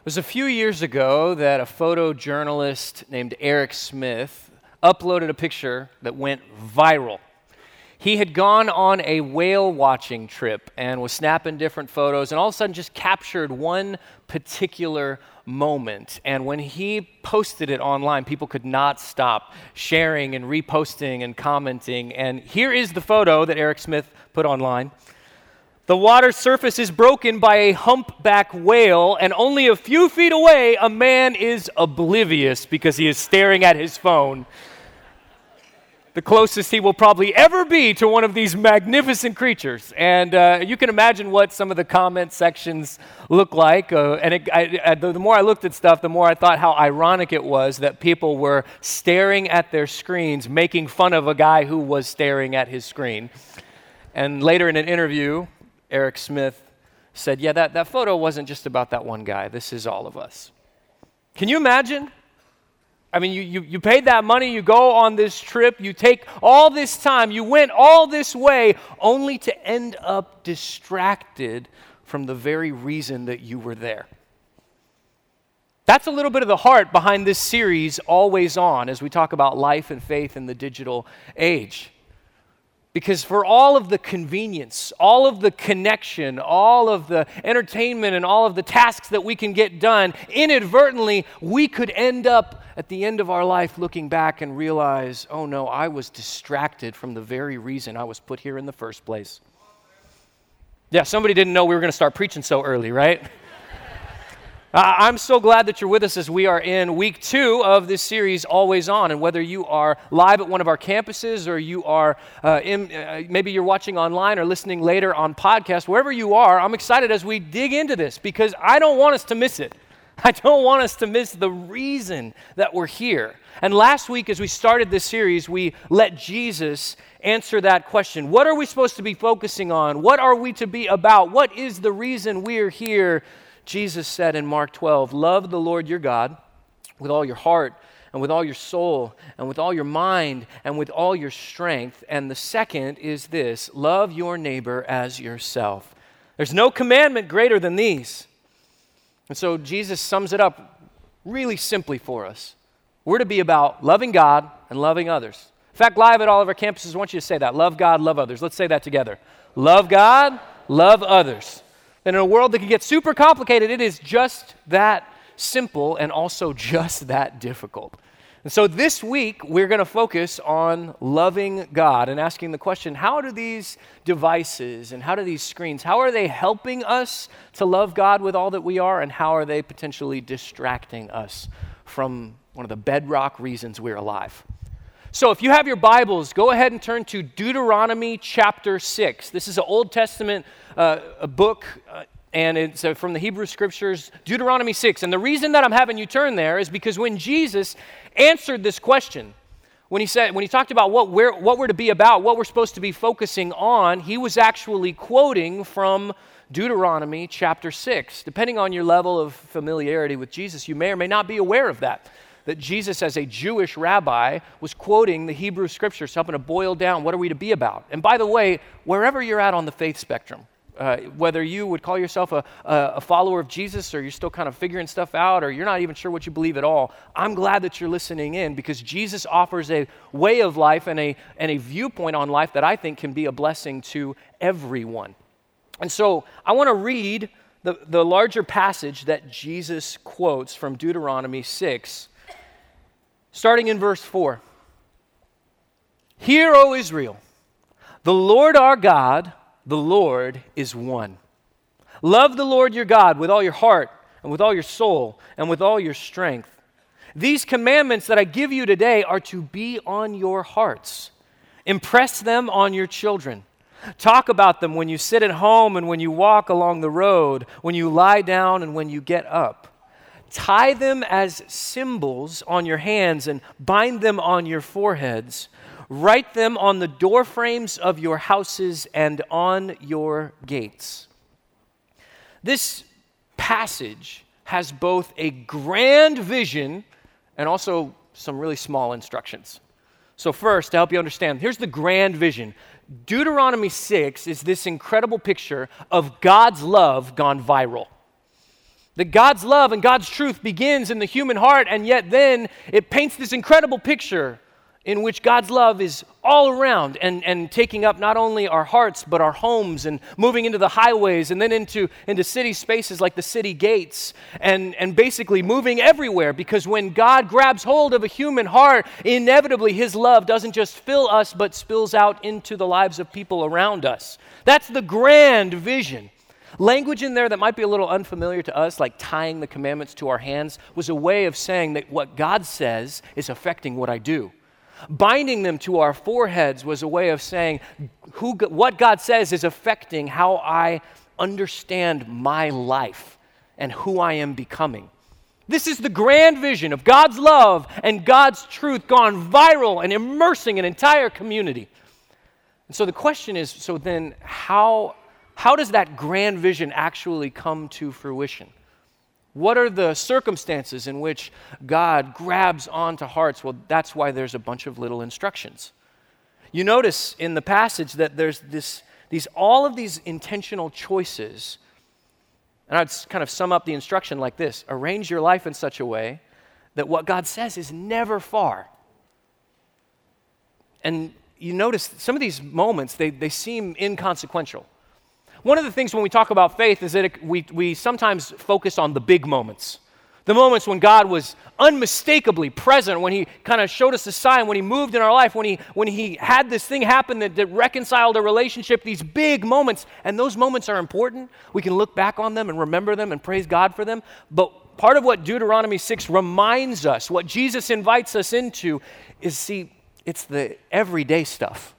It was a few years ago that a photojournalist named Eric Smith uploaded a picture that went viral. He had gone on a whale watching trip and was snapping different photos, and all of a sudden just captured one particular moment. And when he posted it online, people could not stop sharing and reposting and commenting. And here is the photo that Eric Smith put online. The water surface is broken by a humpback whale, and only a few feet away, a man is oblivious because he is staring at his phone. The closest he will probably ever be to one of these magnificent creatures. And uh, you can imagine what some of the comment sections look like. Uh, and it, I, I, the more I looked at stuff, the more I thought how ironic it was that people were staring at their screens, making fun of a guy who was staring at his screen. And later in an interview, Eric Smith said, Yeah, that, that photo wasn't just about that one guy. This is all of us. Can you imagine? I mean, you, you, you paid that money, you go on this trip, you take all this time, you went all this way, only to end up distracted from the very reason that you were there. That's a little bit of the heart behind this series, Always On, as we talk about life and faith in the digital age. Because for all of the convenience, all of the connection, all of the entertainment, and all of the tasks that we can get done, inadvertently, we could end up at the end of our life looking back and realize, oh no, I was distracted from the very reason I was put here in the first place. Yeah, somebody didn't know we were going to start preaching so early, right? I'm so glad that you're with us as we are in week two of this series, Always On. And whether you are live at one of our campuses or you are uh, in, uh, maybe you're watching online or listening later on podcast, wherever you are, I'm excited as we dig into this because I don't want us to miss it. I don't want us to miss the reason that we're here. And last week, as we started this series, we let Jesus answer that question What are we supposed to be focusing on? What are we to be about? What is the reason we're here? Jesus said in Mark 12, Love the Lord your God with all your heart and with all your soul and with all your mind and with all your strength. And the second is this love your neighbor as yourself. There's no commandment greater than these. And so Jesus sums it up really simply for us. We're to be about loving God and loving others. In fact, live at all of our campuses, I want you to say that love God, love others. Let's say that together. Love God, love others. And in a world that can get super complicated, it is just that simple and also just that difficult. And so this week, we're going to focus on loving God and asking the question how do these devices and how do these screens, how are they helping us to love God with all that we are, and how are they potentially distracting us from one of the bedrock reasons we're alive? So, if you have your Bibles, go ahead and turn to Deuteronomy chapter 6. This is an Old Testament uh, a book, uh, and it's uh, from the Hebrew Scriptures, Deuteronomy 6. And the reason that I'm having you turn there is because when Jesus answered this question, when he said when he talked about what we're, what we're to be about, what we're supposed to be focusing on, he was actually quoting from Deuteronomy chapter 6. Depending on your level of familiarity with Jesus, you may or may not be aware of that that Jesus, as a Jewish rabbi, was quoting the Hebrew scriptures, helping to boil down what are we to be about. And by the way, wherever you're at on the faith spectrum, uh, whether you would call yourself a, a, follower of Jesus or you're still kind of figuring stuff out or you're not even sure what you believe at all, I'm glad that you're listening in because Jesus offers a way of life and a, and a viewpoint on life that I think can be a blessing to everyone. And so I want to read the, the larger passage that Jesus quotes from Deuteronomy 6 starting in verse 4. Hear, O Israel, the Lord our God, the Lord is one. Love the Lord your God with all your heart and with all your soul and with all your strength. These commandments that I give you today are to be on your hearts. Impress them on your children. Talk about them when you sit at home and when you walk along the road, when you lie down and when you get up. Tie them as symbols on your hands and bind them on your foreheads. Write them on the doorframes of your houses and on your gates. This passage has both a grand vision and also some really small instructions. So, first, to help you understand, here's the grand vision Deuteronomy 6 is this incredible picture of God's love gone viral. That God's love and God's truth begins in the human heart, and yet then it paints this incredible picture in which God's love is all around and, and taking up not only our hearts, but our homes and moving into the highways and then into, into city spaces like the city gates and, and basically moving everywhere because when God grabs hold of a human heart, inevitably his love doesn't just fill us, but spills out into the lives of people around us. That's the grand vision. Language in there that might be a little unfamiliar to us, like tying the commandments to our hands, was a way of saying that what God says is affecting what I do. Binding them to our foreheads was a way of saying who, what God says is affecting how I understand my life and who I am becoming. This is the grand vision of God's love and God's truth gone viral and immersing an entire community. And so the question is so then, how, how does that grand vision actually come to fruition? What are the circumstances in which God grabs onto hearts? Well, that's why there's a bunch of little instructions. You notice in the passage that there's this, these, all of these intentional choices. And I'd kind of sum up the instruction like this arrange your life in such a way that what God says is never far. And you notice some of these moments, they, they seem inconsequential. One of the things when we talk about faith is that it, we, we sometimes focus on the big moments. The moments when God was unmistakably present, when He kind of showed us a sign, when He moved in our life, when He, when he had this thing happen that, that reconciled a relationship, these big moments. And those moments are important. We can look back on them and remember them and praise God for them. But part of what Deuteronomy 6 reminds us, what Jesus invites us into, is see, it's the everyday stuff.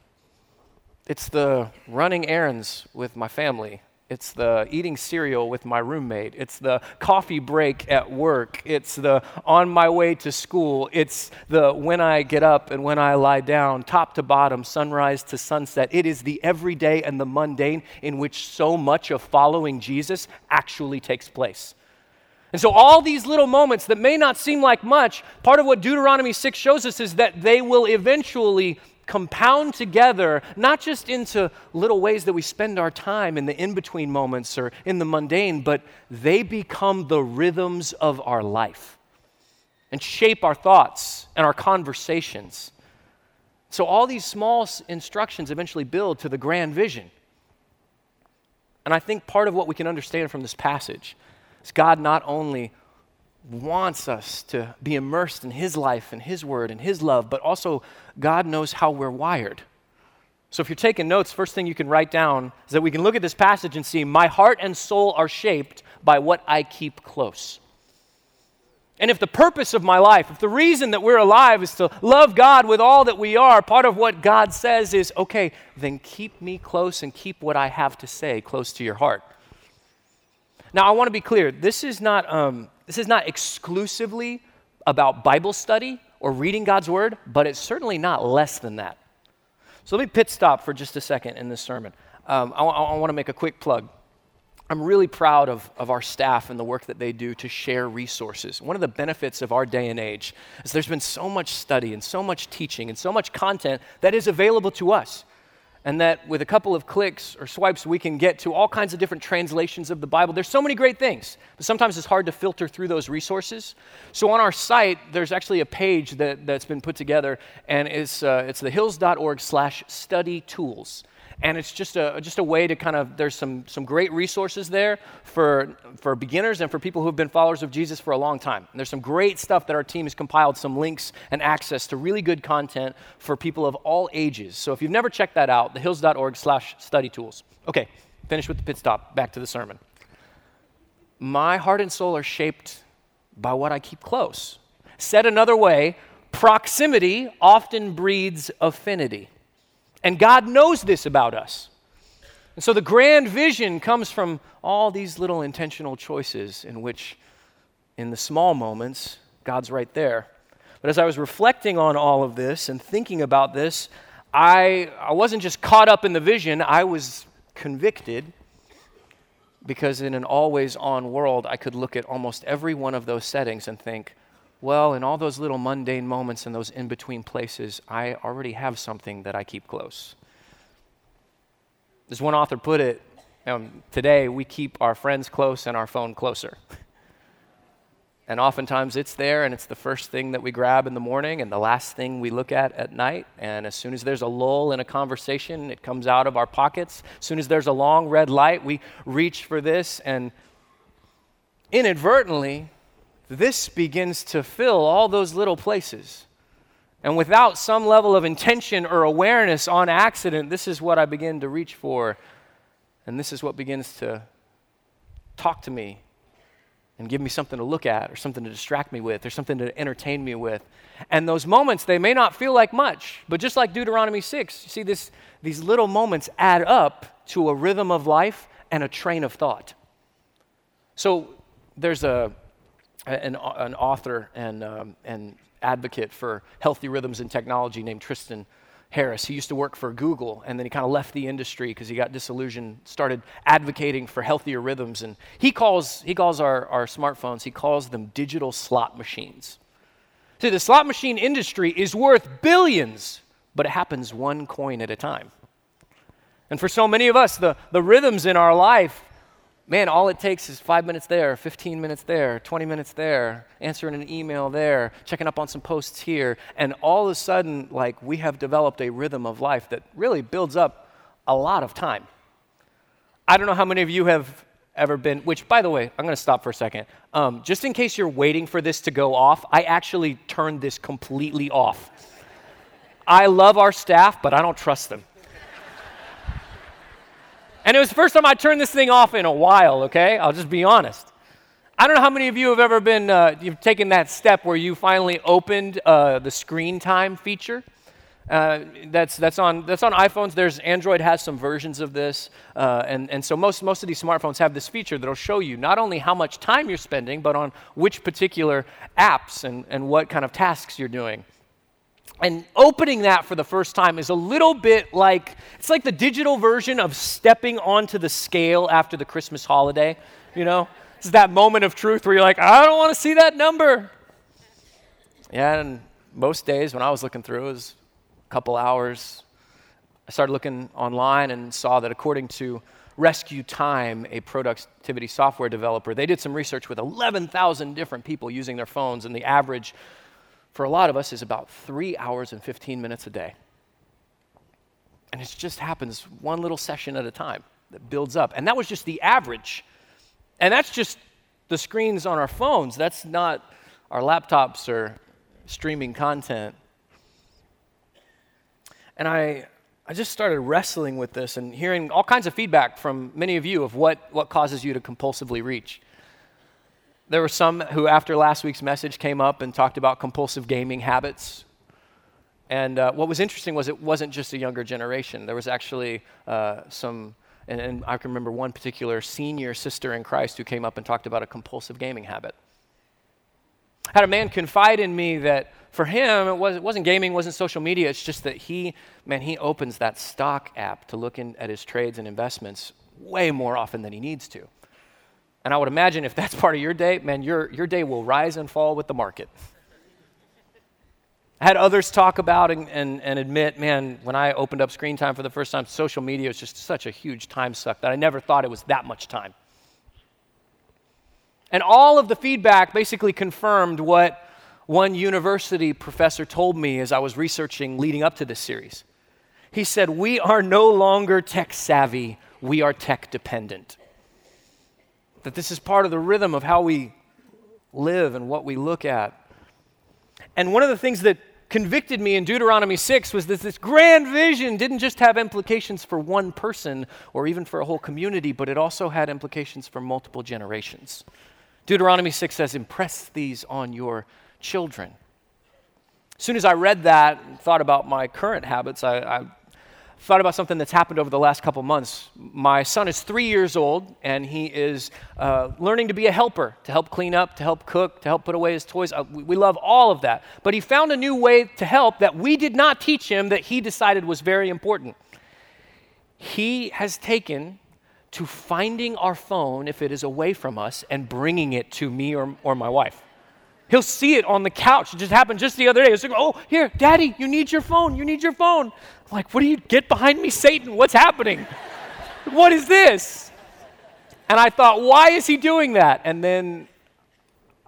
It's the running errands with my family. It's the eating cereal with my roommate. It's the coffee break at work. It's the on my way to school. It's the when I get up and when I lie down, top to bottom, sunrise to sunset. It is the everyday and the mundane in which so much of following Jesus actually takes place. And so, all these little moments that may not seem like much, part of what Deuteronomy 6 shows us is that they will eventually compound together, not just into little ways that we spend our time in the in between moments or in the mundane, but they become the rhythms of our life and shape our thoughts and our conversations. So, all these small instructions eventually build to the grand vision. And I think part of what we can understand from this passage is God not only wants us to be immersed in His life and His word and His love, but also God knows how we're wired. So if you're taking notes, first thing you can write down is that we can look at this passage and see my heart and soul are shaped by what I keep close. And if the purpose of my life, if the reason that we're alive is to love God with all that we are, part of what God says is, okay, then keep me close and keep what I have to say close to your heart. Now, I want to be clear. This is not, um, this is not exclusively about Bible study or reading God's word, but it's certainly not less than that. So let me pit stop for just a second in this sermon. Um, I, I want to make a quick plug. I'm really proud of, of our staff and the work that they do to share resources. One of the benefits of our day and age is there's been so much study and so much teaching and so much content that is available to us and that with a couple of clicks or swipes, we can get to all kinds of different translations of the Bible. There's so many great things, but sometimes it's hard to filter through those resources. So on our site, there's actually a page that, that's been put together, and it's, uh, it's thehills.org slash study tools and it's just a, just a way to kind of there's some, some great resources there for, for beginners and for people who have been followers of jesus for a long time. And there's some great stuff that our team has compiled some links and access to really good content for people of all ages. So if you've never checked that out thehills.org slash study tools. Okay finish with the pit stop back to the sermon. My heart and soul are shaped by what i keep close. Said another way proximity often breeds affinity and God knows this about us. And so the grand vision comes from all these little intentional choices in which, in the small moments, God's right there. But as I was reflecting on all of this and thinking about this, I, I wasn't just caught up in the vision, I was convicted because in an always on world, I could look at almost every one of those settings and think, well, in all those little mundane moments and those in between places, I already have something that I keep close. As one author put it, um, today we keep our friends close and our phone closer. And oftentimes it's there and it's the first thing that we grab in the morning and the last thing we look at at night. And as soon as there's a lull in a conversation, it comes out of our pockets. As soon as there's a long red light, we reach for this. And inadvertently, this begins to fill all those little places. And without some level of intention or awareness on accident, this is what I begin to reach for. And this is what begins to talk to me and give me something to look at or something to distract me with or something to entertain me with. And those moments, they may not feel like much, but just like Deuteronomy 6, you see this, these little moments add up to a rhythm of life and a train of thought. So there's a, an, an author and, um, and advocate for healthy rhythms and technology named Tristan Harris. He used to work for Google, and then he kind of left the industry because he got disillusioned, started advocating for healthier rhythms. And he calls, he calls our, our smartphones, he calls them digital slot machines. See, the slot machine industry is worth billions, but it happens one coin at a time. And for so many of us, the, the rhythms in our life man, all it takes is five minutes there, 15 minutes there, 20 minutes there, answering an email there, checking up on some posts here. And all of a sudden, like, we have developed a rhythm of life that really builds up a lot of time. I don't know how many of you have ever been, which, by the way, I'm going to stop for a second. Um, just in case you're waiting for this to go off, I actually turned this completely off. I love our staff, but I don't trust them. And it was the first time I turned this thing off in a while, okay? I'll just be honest. I don't know how many of you have ever been, uh, you've taken that step where you finally opened uh, the screen time feature. Uh, that's, that's, on, that's on iPhones. There's Android has some versions of this. Uh, and, and so most, most of these smartphones have this feature that'll show you not only how much time you're spending, but on which particular apps and, and what kind of tasks you're doing. And opening that for the first time is a little bit like it's like the digital version of stepping onto the scale after the Christmas holiday, you know? It's that moment of truth where you're like, I don't want to see that number. Yeah, and most days when I was looking through, it was a couple hours. I started looking online and saw that according to Rescue Time, a productivity software developer, they did some research with 11,000 different people using their phones, and the average for a lot of us is about three hours and 15 minutes a day. And it just happens one little session at a time that builds up. And that was just the average. And that's just the screens on our phones. That's not our laptops or streaming content. And I, I just started wrestling with this and hearing all kinds of feedback from many of you of what, what causes you to compulsively reach. There were some who, after last week's message, came up and talked about compulsive gaming habits. And uh, what was interesting was it wasn't just a younger generation. There was actually uh, some, and, and I can remember one particular senior sister in Christ who came up and talked about a compulsive gaming habit. Had a man confide in me that for him, it, was, wasn't gaming, wasn't social media. It's just that he, man, he opens that stock app to look in, at his trades and investments way more often than he needs to. And I would imagine if that's part of your day, man, your, your day will rise and fall with the market. I had others talk about and, and, and admit, man, when I opened up screen time for the first time, social media was just such a huge time suck that I never thought it was that much time. And all of the feedback basically confirmed what one university professor told me as I was researching leading up to this series. He said, We are no longer tech savvy, we are tech dependent that this is part of the rhythm of how we live and what we look at. And one of the things that convicted me in Deuteronomy 6 was that this grand vision didn't just have implications for one person or even for a whole community, but it also had implications for multiple generations. Deuteronomy 6 says, Impress these on your children. As soon as I read that and thought about my current habits, I, I thought about something that's happened over the last couple months. My son is three years old, and he is uh, learning to be a helper, to help clean up, to help cook, to help put away his toys. Uh, we, we love all of that. But he found a new way to help that we did not teach him that he decided was very important. He has taken to finding our phone if it is away from us and bringing it to me or, or my wife. He'll see it on the couch. It just happened just the other day. It's like, oh, here, daddy, you need your phone. You need your phone. Like, what do you get behind me, Satan? What's happening? what is this? And I thought, why is he doing that? And then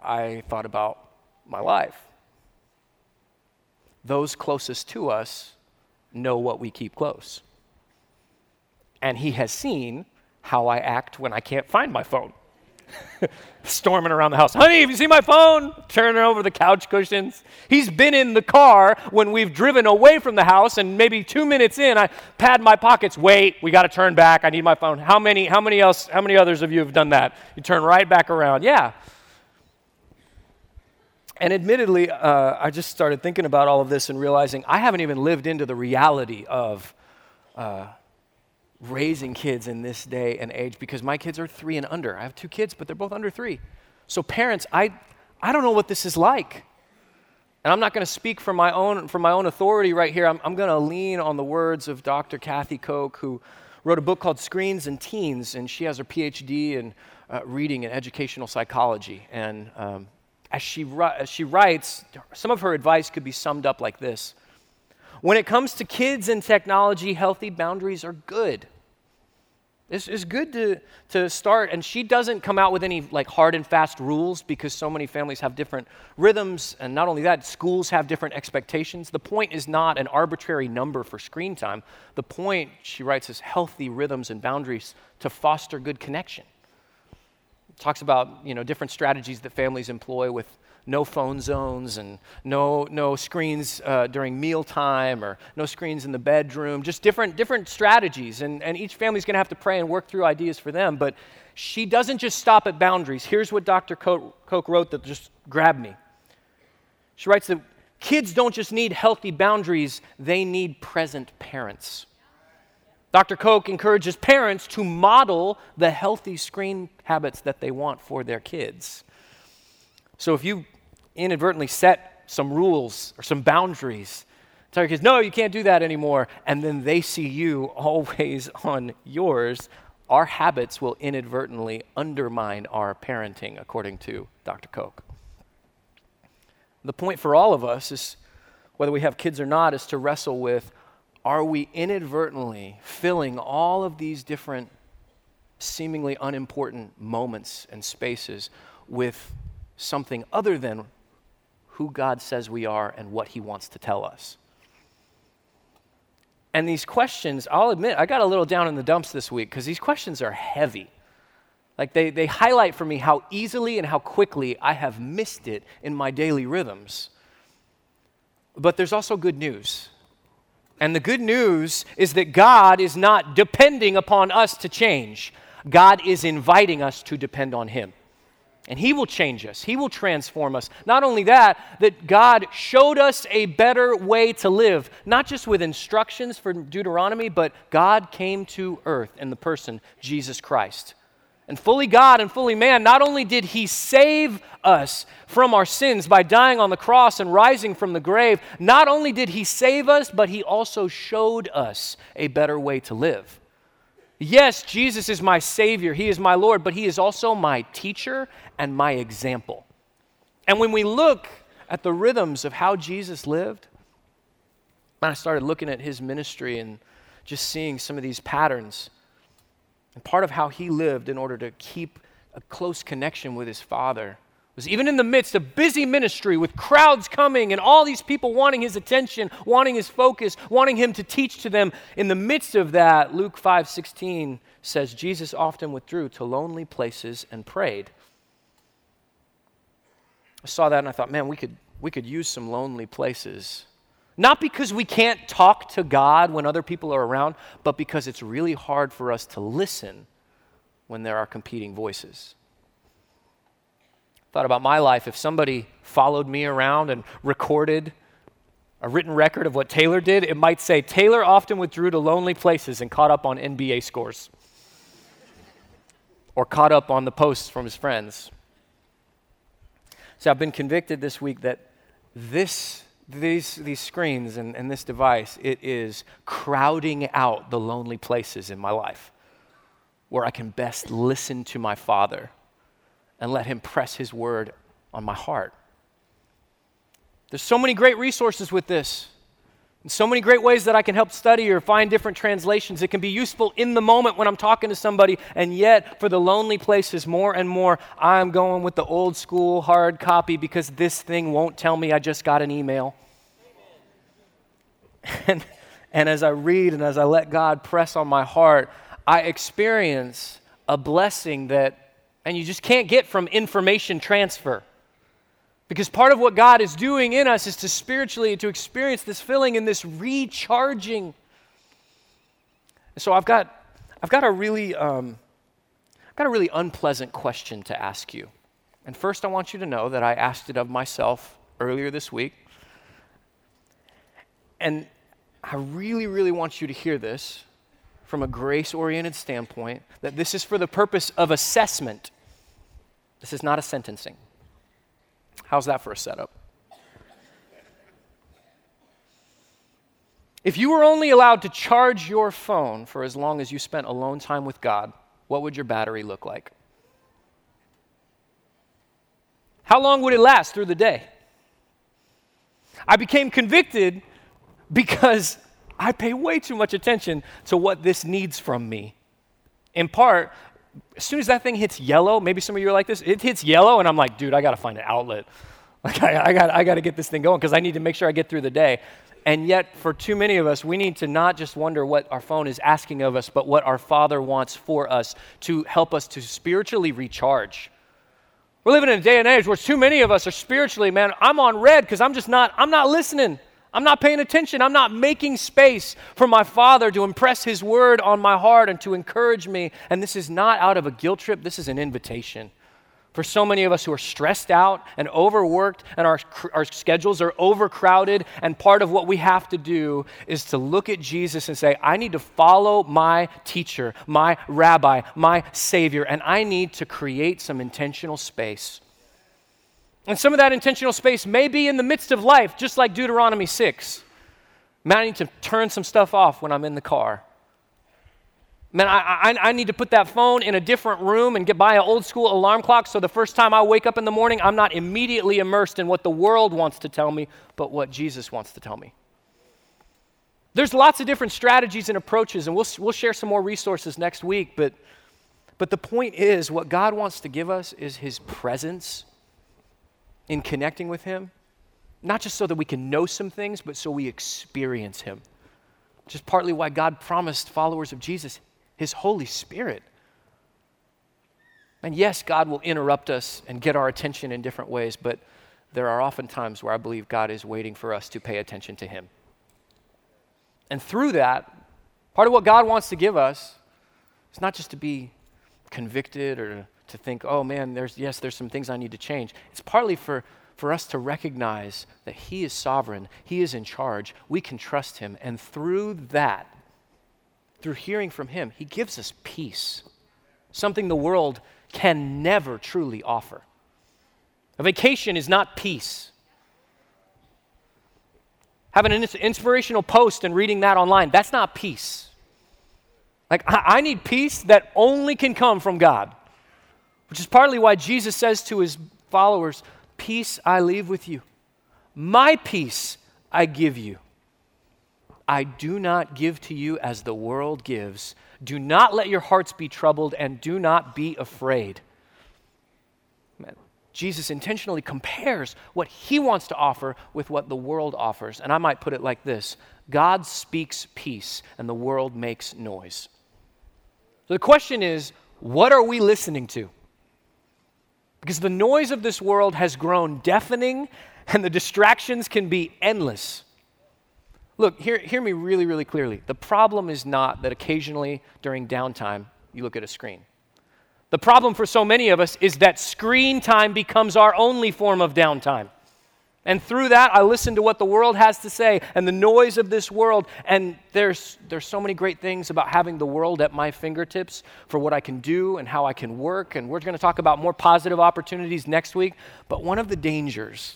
I thought about my life. Those closest to us know what we keep close. And he has seen how I act when I can't find my phone. Storming around the house. Honey, have you seen my phone? Turning over the couch cushions. He's been in the car when we've driven away from the house, and maybe two minutes in, I pad my pockets. Wait, we got to turn back. I need my phone. How many? How many else? How many others of you have done that? You turn right back around. Yeah. And admittedly, uh, I just started thinking about all of this and realizing I haven't even lived into the reality of. Uh, raising kids in this day and age because my kids are three and under. I have two kids, but they're both under three. So, parents, I, I don't know what this is like. And I'm not going to speak from my own, from my own authority right here. I'm, I'm going to lean on the words of Dr. Kathy Koch, who wrote a book called Screens and Teens, and she has her PhD in uh, reading and educational psychology. And um, as, she, as she writes, some of her advice could be summed up like this When it comes to kids and technology, healthy boundaries are good. It's, it's good to, to start, and she doesn't come out with any like hard and fast rules because so many families have different rhythms, and not only that, schools have different expectations. The point is not an arbitrary number for screen time. The point, she writes, is healthy rhythms and boundaries to foster good connection. Talks about you know different strategies that families employ with no phone zones and no, no screens uh, during mealtime or no screens in the bedroom, just different, different strategies. And, and each family's going to have to pray and work through ideas for them. But she doesn't just stop at boundaries. Here's what Dr. Koch wrote that just grabbed me. She writes that kids don't just need healthy boundaries, they need present parents. Dr. Koch encourages parents to model the healthy screen habits that they want for their kids. So if you inadvertently set some rules or some boundaries. Tell your kids, no, you can't do that anymore. And then they see you always on yours. Our habits will inadvertently undermine our parenting, according to Dr. Koch. The point for all of us is, whether we have kids or not, is to wrestle with are we inadvertently filling all of these different, seemingly unimportant moments and spaces with something other than who God says we are and what He wants to tell us. And these questions, I'll admit, I got a little down in the dumps this week because these questions are heavy. Like they, they highlight for me how easily and how quickly I have missed it in my daily rhythms. But there's also good news. And the good news is that God is not depending upon us to change, God is inviting us to depend on Him. And He will change us, He will transform us. Not only that, that God showed us a better way to live, not just with instructions for Deuteronomy, but God came to earth in the person, Jesus Christ. And fully God and fully man, not only did He save us from our sins by dying on the cross and rising from the grave, not only did He save us, but He also showed us a better way to live. Yes, Jesus is my Savior, He is my Lord, but He is also my teacher and my example. And when we look at the rhythms of how Jesus lived, and I started looking at His ministry and just seeing some of these patterns. And part of how He lived in order to keep a close connection with His Father was even in the midst of busy ministry with crowds coming and all these people wanting his attention, wanting his focus, wanting him to teach to them. In the midst of that, Luke 5:16 says Jesus often withdrew to lonely places and prayed. I saw that and I thought, man, we could we could use some lonely places. Not because we can't talk to God when other people are around, but because it's really hard for us to listen when there are competing voices thought about my life if somebody followed me around and recorded a written record of what Taylor did, it might say Taylor often withdrew to lonely places and caught up on NBA scores or caught up on the posts from his friends. So I've been convicted this week that this, these, these screens and, and this device, it is crowding out the lonely places in my life where I can best listen to my Father and let Him press His word on my heart. There's so many great resources with this. And so many great ways that I can help study or find different translations. It can be useful in the moment when I'm talking to somebody, and yet for the lonely places, more and more, I'm going with the old school hard copy because this thing won't tell me I just got an email. And, and as I read and as I let God press on my heart, I experience a blessing that, and you just can't get from information transfer. Because part of what God is doing in us is to spiritually to experience this filling and this recharging. So I've got I've got a really um, I've got a really unpleasant question to ask you. And first I want you to know that I asked it of myself earlier this week. And I really, really want you to hear this from a grace oriented standpoint that this is for the purpose of assessment. This is not a sentencing. How's that for a setup? If you were only allowed to charge your phone for as long as you spent alone time with God, what would your battery look like? How long would it last through the day? I became convicted because I pay way too much attention to what this needs from me. In part, as soon as that thing hits yellow, maybe some of you are like this, it hits yellow, and I'm like, dude, I got to find an outlet. Like, I, I got I to get this thing going because I need to make sure I get through the day. And yet, for too many of us, we need to not just wonder what our phone is asking of us, but what our Father wants for us to help us to spiritually recharge. We're living in a day and age where too many of us are spiritually, man, I'm on red because I'm just not, I'm not listening. I'm not paying attention. I'm not making space for my Father to impress His word on my heart and to encourage me. And this is not out of a guilt trip, this is an invitation. For so many of us who are stressed out and overworked, and our, our schedules are overcrowded, and part of what we have to do is to look at Jesus and say, I need to follow my teacher, my rabbi, my Savior, and I need to create some intentional space and some of that intentional space may be in the midst of life, just like Deuteronomy 6. Man, I need to turn some stuff off when I'm in the car. Man, I, I, I, need to put that phone in a different room and get buy an old school alarm clock so the first time I wake up in the morning, I'm not immediately immersed in what the world wants to tell me, but what Jesus wants to tell me. There's lots of different strategies and approaches, and we'll, we'll share some more resources next week, but, but the point is what God wants to give us is His presence in connecting with Him, not just so that we can know some things, but so we experience Him. Is partly why God promised followers of Jesus His Holy Spirit. And yes, God will interrupt us and get our attention in different ways, but there are often times where I believe God is waiting for us to pay attention to Him. And through that, part of what God wants to give us is not just to be convicted or to think, oh man, there's, yes, there's some things I need to change. It's partly for, for us to recognize that He is sovereign, He is in charge, we can trust Him. And through that, through hearing from Him, He gives us peace, something the world can never truly offer. A vacation is not peace. Having an inspirational post and reading that online, that's not peace. Like, I need peace that only can come from God. Which is partly why Jesus says to his followers, Peace I leave with you, my peace I give you. I do not give to you as the world gives. Do not let your hearts be troubled and do not be afraid. Jesus intentionally compares what he wants to offer with what the world offers. And I might put it like this God speaks peace and the world makes noise. So the question is what are we listening to? Because the noise of this world has grown deafening and the distractions can be endless. Look, hear, hear me really, really clearly. The problem is not that occasionally during downtime you look at a screen. The problem for so many of us is that screen time becomes our only form of downtime. And through that, I listen to what the world has to say and the noise of this world. And there's, there's so many great things about having the world at my fingertips for what I can do and how I can work. And we're going to talk about more positive opportunities next week. But one of the dangers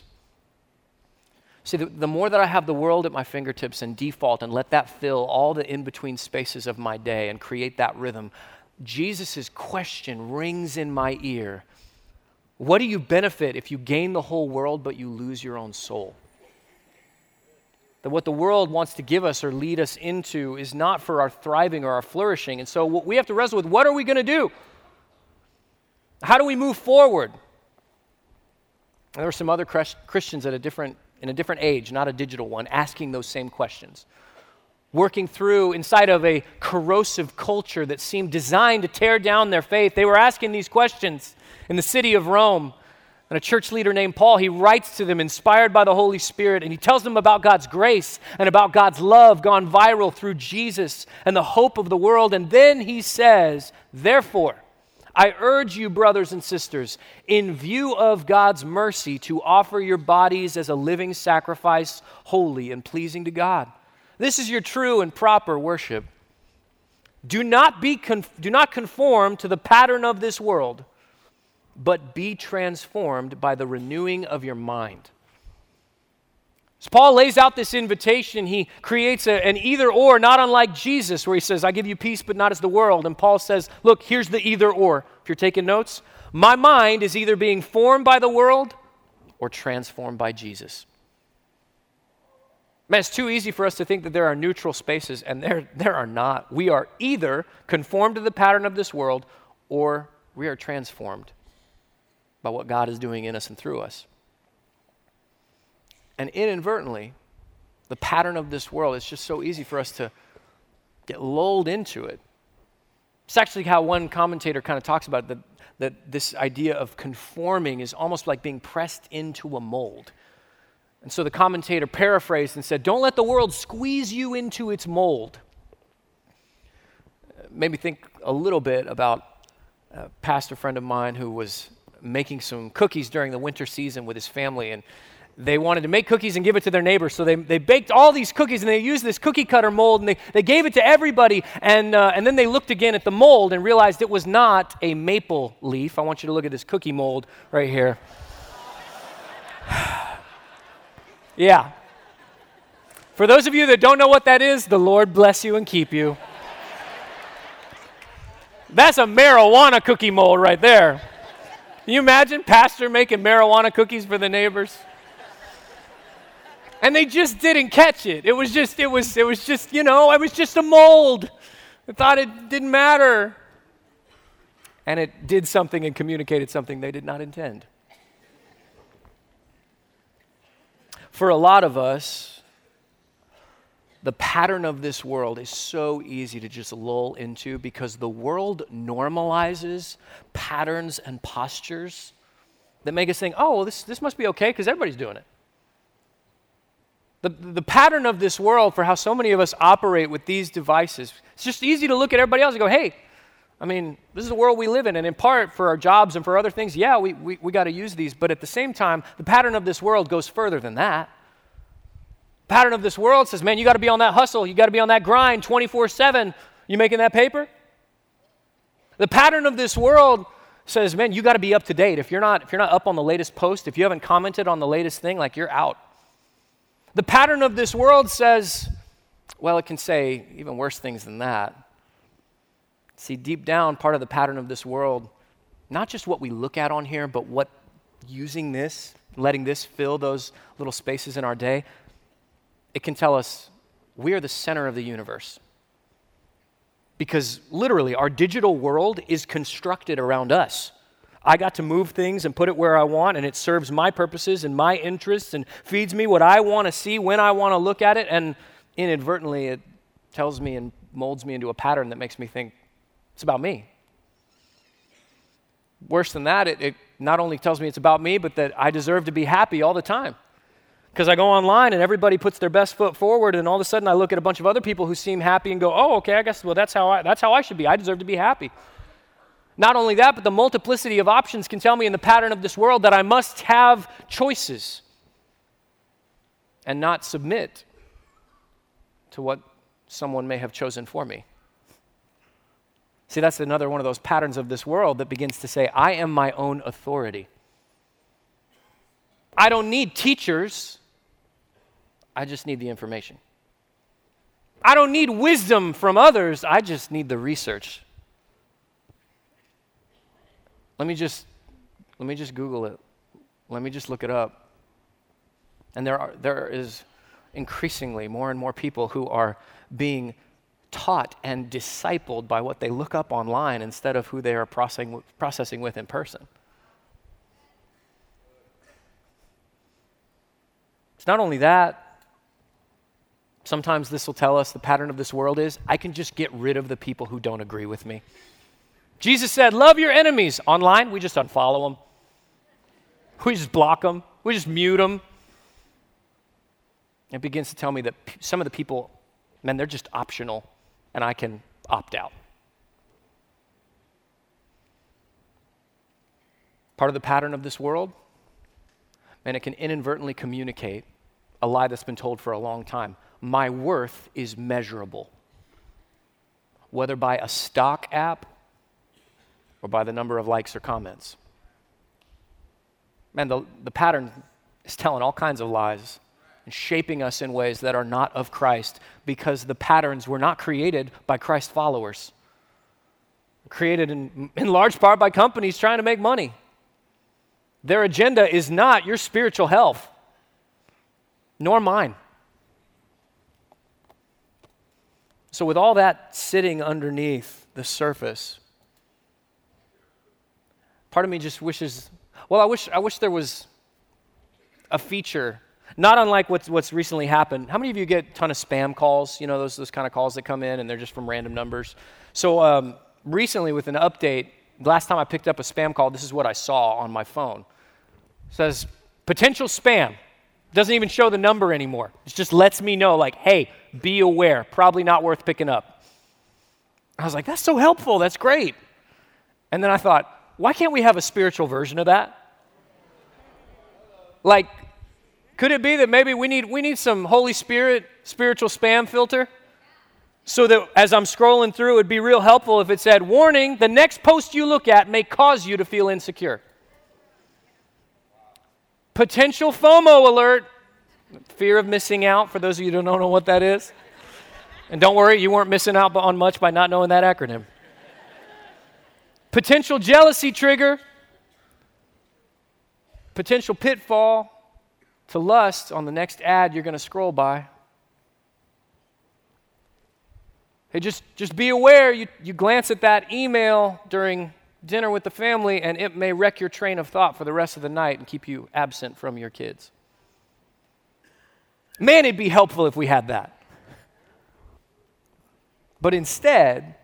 see, the, the more that I have the world at my fingertips and default and let that fill all the in between spaces of my day and create that rhythm, Jesus' question rings in my ear what do you benefit if you gain the whole world but you lose your own soul? that what the world wants to give us or lead us into is not for our thriving or our flourishing. And so we have to wrestle with what are we going to do? How do we move forward? And there were some other Christians at a different, in a different age, not a digital one, asking those same questions. Working through inside of a corrosive culture that seemed designed to tear down their faith. They were asking these questions in the city of Rome. And a church leader named Paul, he writes to them, inspired by the Holy Spirit, and he tells them about God's grace and about God's love gone viral through Jesus and the hope of the world. And then he says, Therefore, I urge you, brothers and sisters, in view of God's mercy, to offer your bodies as a living sacrifice, holy and pleasing to God. This is your true and proper worship. Do not, be conf- do not conform to the pattern of this world, but be transformed by the renewing of your mind as Paul lays out this invitation, he creates a, an either or, not unlike Jesus, where he says, I give you peace, but not as the world. And Paul says, Look, here's the either or. If you're taking notes, my mind is either being formed by the world or transformed by Jesus. Man, it's too easy for us to think that there are neutral spaces, and there, there are not. We are either conformed to the pattern of this world or we are transformed by what God is doing in us and through us. And inadvertently, the pattern of this world, it's just so easy for us to get lulled into it. It's actually how one commentator kind of talks about it, that, that this idea of conforming is almost like being pressed into a mold. And so the commentator paraphrased and said, Don't let the world squeeze you into its mold. made me think a little bit about a pastor friend of mine who was making some cookies during the winter season with his family. And they wanted to make cookies and give it to their neighbors. So they, they baked all these cookies and they used this cookie cutter mold and they, they gave it to everybody. And, uh, and then they looked again at the mold and realized it was not a maple leaf. I want you to look at this cookie mold right here. yeah. For those of you that don't know what that is, the Lord bless you and keep you. That's a marijuana cookie mold right there. Can you imagine pastor making marijuana cookies for the neighbors? and they just didn't catch it. It was just, it was, it was just, you know, I was just a mold. I thought it didn't matter. And it did something and communicated something they did not intend. For a lot of us, the pattern of this world is so easy to just lull into because the world normalizes patterns and postures that make us think, oh, well, this, this must be okay because everybody's doing it. The, the pattern of this world for how so many of us operate with these devices, it's just easy to look at everybody else and go, hey, I mean, this is the world we live in, and in part for our jobs and for other things, yeah, we, we, we got to use these. But at the same time, the pattern of this world goes further than that. Pattern of this world says, man, you got to be on that hustle, you got to be on that grind 24 7. You making that paper? The pattern of this world says, man, you got to be up to date. If you're not, if you're not up on the latest post, if you haven't commented on the latest thing, like you're out. The pattern of this world says, well, it can say even worse things than that. See, deep down, part of the pattern of this world, not just what we look at on here, but what using this, letting this fill those little spaces in our day, it can tell us we are the center of the universe. Because literally, our digital world is constructed around us. I got to move things and put it where I want, and it serves my purposes and my interests and feeds me what I want to see when I want to look at it. And inadvertently, it tells me and molds me into a pattern that makes me think it's about me. Worse than that, it, it not only tells me it's about me, but that I deserve to be happy all the time. Because I go online and everybody puts their best foot forward, and all of a sudden I look at a bunch of other people who seem happy and go, oh, okay, I guess, well, that's how I, that's how I should be. I deserve to be happy. Not only that, but the multiplicity of options can tell me in the pattern of this world that I must have choices and not submit to what someone may have chosen for me. See, that's another one of those patterns of this world that begins to say, I am my own authority. I don't need teachers, I just need the information. I don't need wisdom from others, I just need the research let me just let me just Google it. Let me just look it up. And there are there is increasingly more and more people who are being taught and discipled by what they look up online instead of who they are processing, processing with in person. It's not only that, sometimes this will tell us the pattern of this world is I can just get rid of the people who don't agree with me. Jesus said, Love your enemies. Online, we just unfollow them, we just block them, we just mute them. It begins to tell me that some of the people, man, they're just optional and I can opt out. Part of the pattern of this world, and it can inadvertently communicate a lie that's been told for a long time. My worth is measurable, whether by a stock app or by the number of likes or comments. Man, the, the pattern is telling all kinds of lies and shaping us in ways that are not of Christ because the patterns were not created by Christ followers. Created in, in large part by companies trying to make money. Their agenda is not your spiritual health, nor mine. So, with all that sitting underneath the surface, part of me just wishes, well, I wish, I wish there was a feature not unlike what's, what's recently happened. How many of you get a ton of spam calls? You know, those, those kind of calls that come in and they're just from random numbers. So um, recently, with an update, last time I picked up a spam call, this is what I saw on my phone. Says, potential spam. Doesn't even show the number anymore. It just lets me know, like, hey, be aware. Probably not worth picking up. I was like, that's so helpful. That's great. And then I thought, why can't we have a spiritual version of that? Like, could it be that maybe we need, we need some Holy Spirit spiritual spam filter? So that as I'm scrolling through, it'd be real helpful if it said, Warning, the next post you look at may cause you to feel insecure. Potential FOMO alert, fear of missing out, for those of you who don't know what that is. And don't worry, you weren't missing out on much by not knowing that acronym. Potential jealousy trigger, potential pitfall, to lust on the next ad you're going to scroll by. Hey, just, just be aware you, you glance at that email during dinner with the family, and it may wreck your train of thought for the rest of the night and keep you absent from your kids. Man, it'd be helpful if we had that. But instead,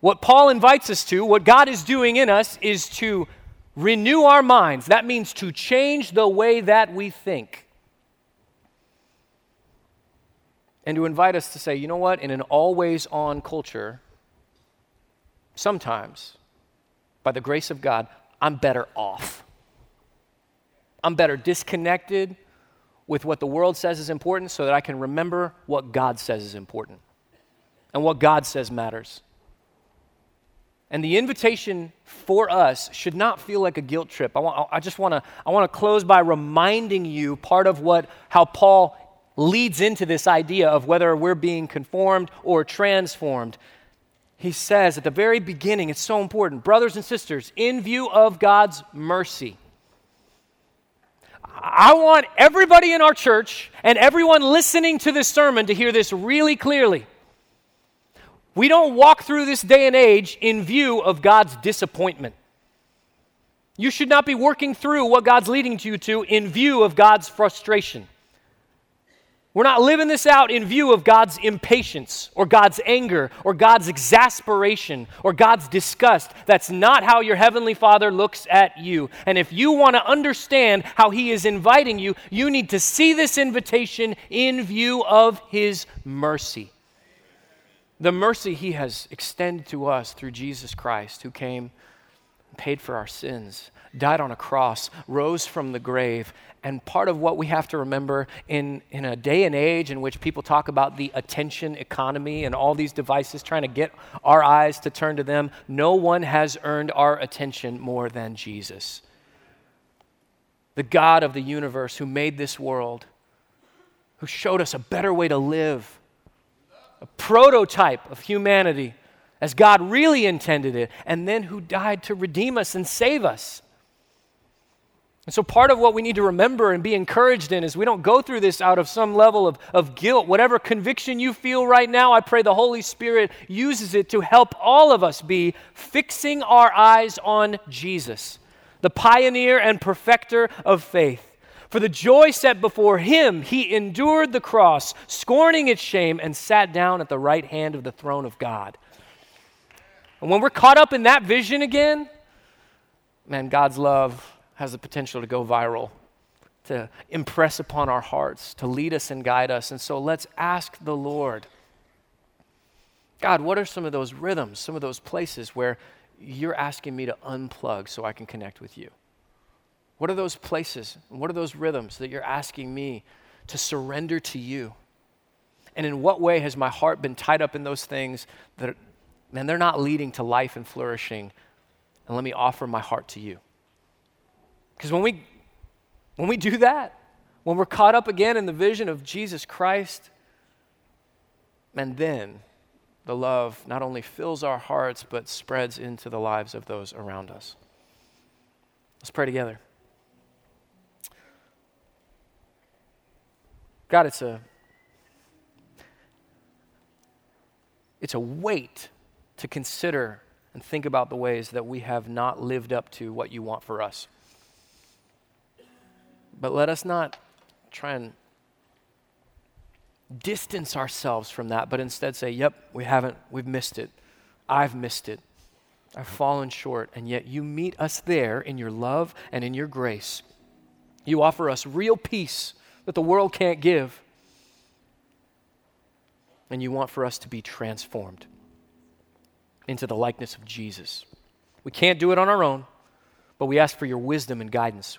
what Paul invites us to, what God is doing in us, is to renew our minds. That means to change the way that we think. And to invite us to say, you know what, in an always on culture, sometimes, by the grace of God, I'm better off. I'm better disconnected with what the world says is important so that I can remember what God says is important and what God says matters. And the invitation for us should not feel like a guilt trip. I, want, I just want to I want to close by reminding you part of what how Paul leads into this idea of whether we're being conformed or transformed. He says at the very beginning, it's so important, brothers and sisters, in view of God's mercy. I want everybody in our church and everyone listening to this sermon to hear this really clearly. We don't walk through this day and age in view of God's disappointment. You should not be working through what God's leading you to in view of God's frustration. We're not living this out in view of God's impatience or God's anger or God's exasperation or God's disgust. That's not how your Heavenly Father looks at you. And if you want to understand how He is inviting you, you need to see this invitation in view of His mercy the mercy he has extended to us through Jesus Christ, who came, and paid for our sins, died on a cross, rose from the grave. And part of what we have to remember in, in a day and age in which people talk about the attention economy and all these devices trying to get our eyes to turn to them, no one has earned our attention more than Jesus. The God of the universe who made this world, who showed us a better way to live a prototype of humanity as God really intended it, and then who died to redeem us and save us. And so, part of what we need to remember and be encouraged in is we don't go through this out of some level of, of guilt. Whatever conviction you feel right now, I pray the Holy Spirit uses it to help all of us be fixing our eyes on Jesus, the pioneer and perfecter of faith. For the joy set before him, he endured the cross, scorning its shame, and sat down at the right hand of the throne of God. And when we're caught up in that vision again, man, God's love has the potential to go viral, to impress upon our hearts, to lead us and guide us. And so let's ask the Lord God, what are some of those rhythms, some of those places where you're asking me to unplug so I can connect with you? What are those places? What are those rhythms that you're asking me to surrender to you? And in what way has my heart been tied up in those things that, man, they're not leading to life and flourishing? And let me offer my heart to you. Because when we, when we do that, when we're caught up again in the vision of Jesus Christ, and then the love not only fills our hearts, but spreads into the lives of those around us. Let's pray together. God, it's a it's a weight to consider and think about the ways that we have not lived up to what you want for us. But let us not try and distance ourselves from that, but instead say, yep, we haven't, we've missed it. I've missed it. I've fallen short, and yet you meet us there in your love and in your grace. You offer us real peace that the world can't give. And you want for us to be transformed into the likeness of Jesus. We can't do it on our own, but we ask for your wisdom and guidance.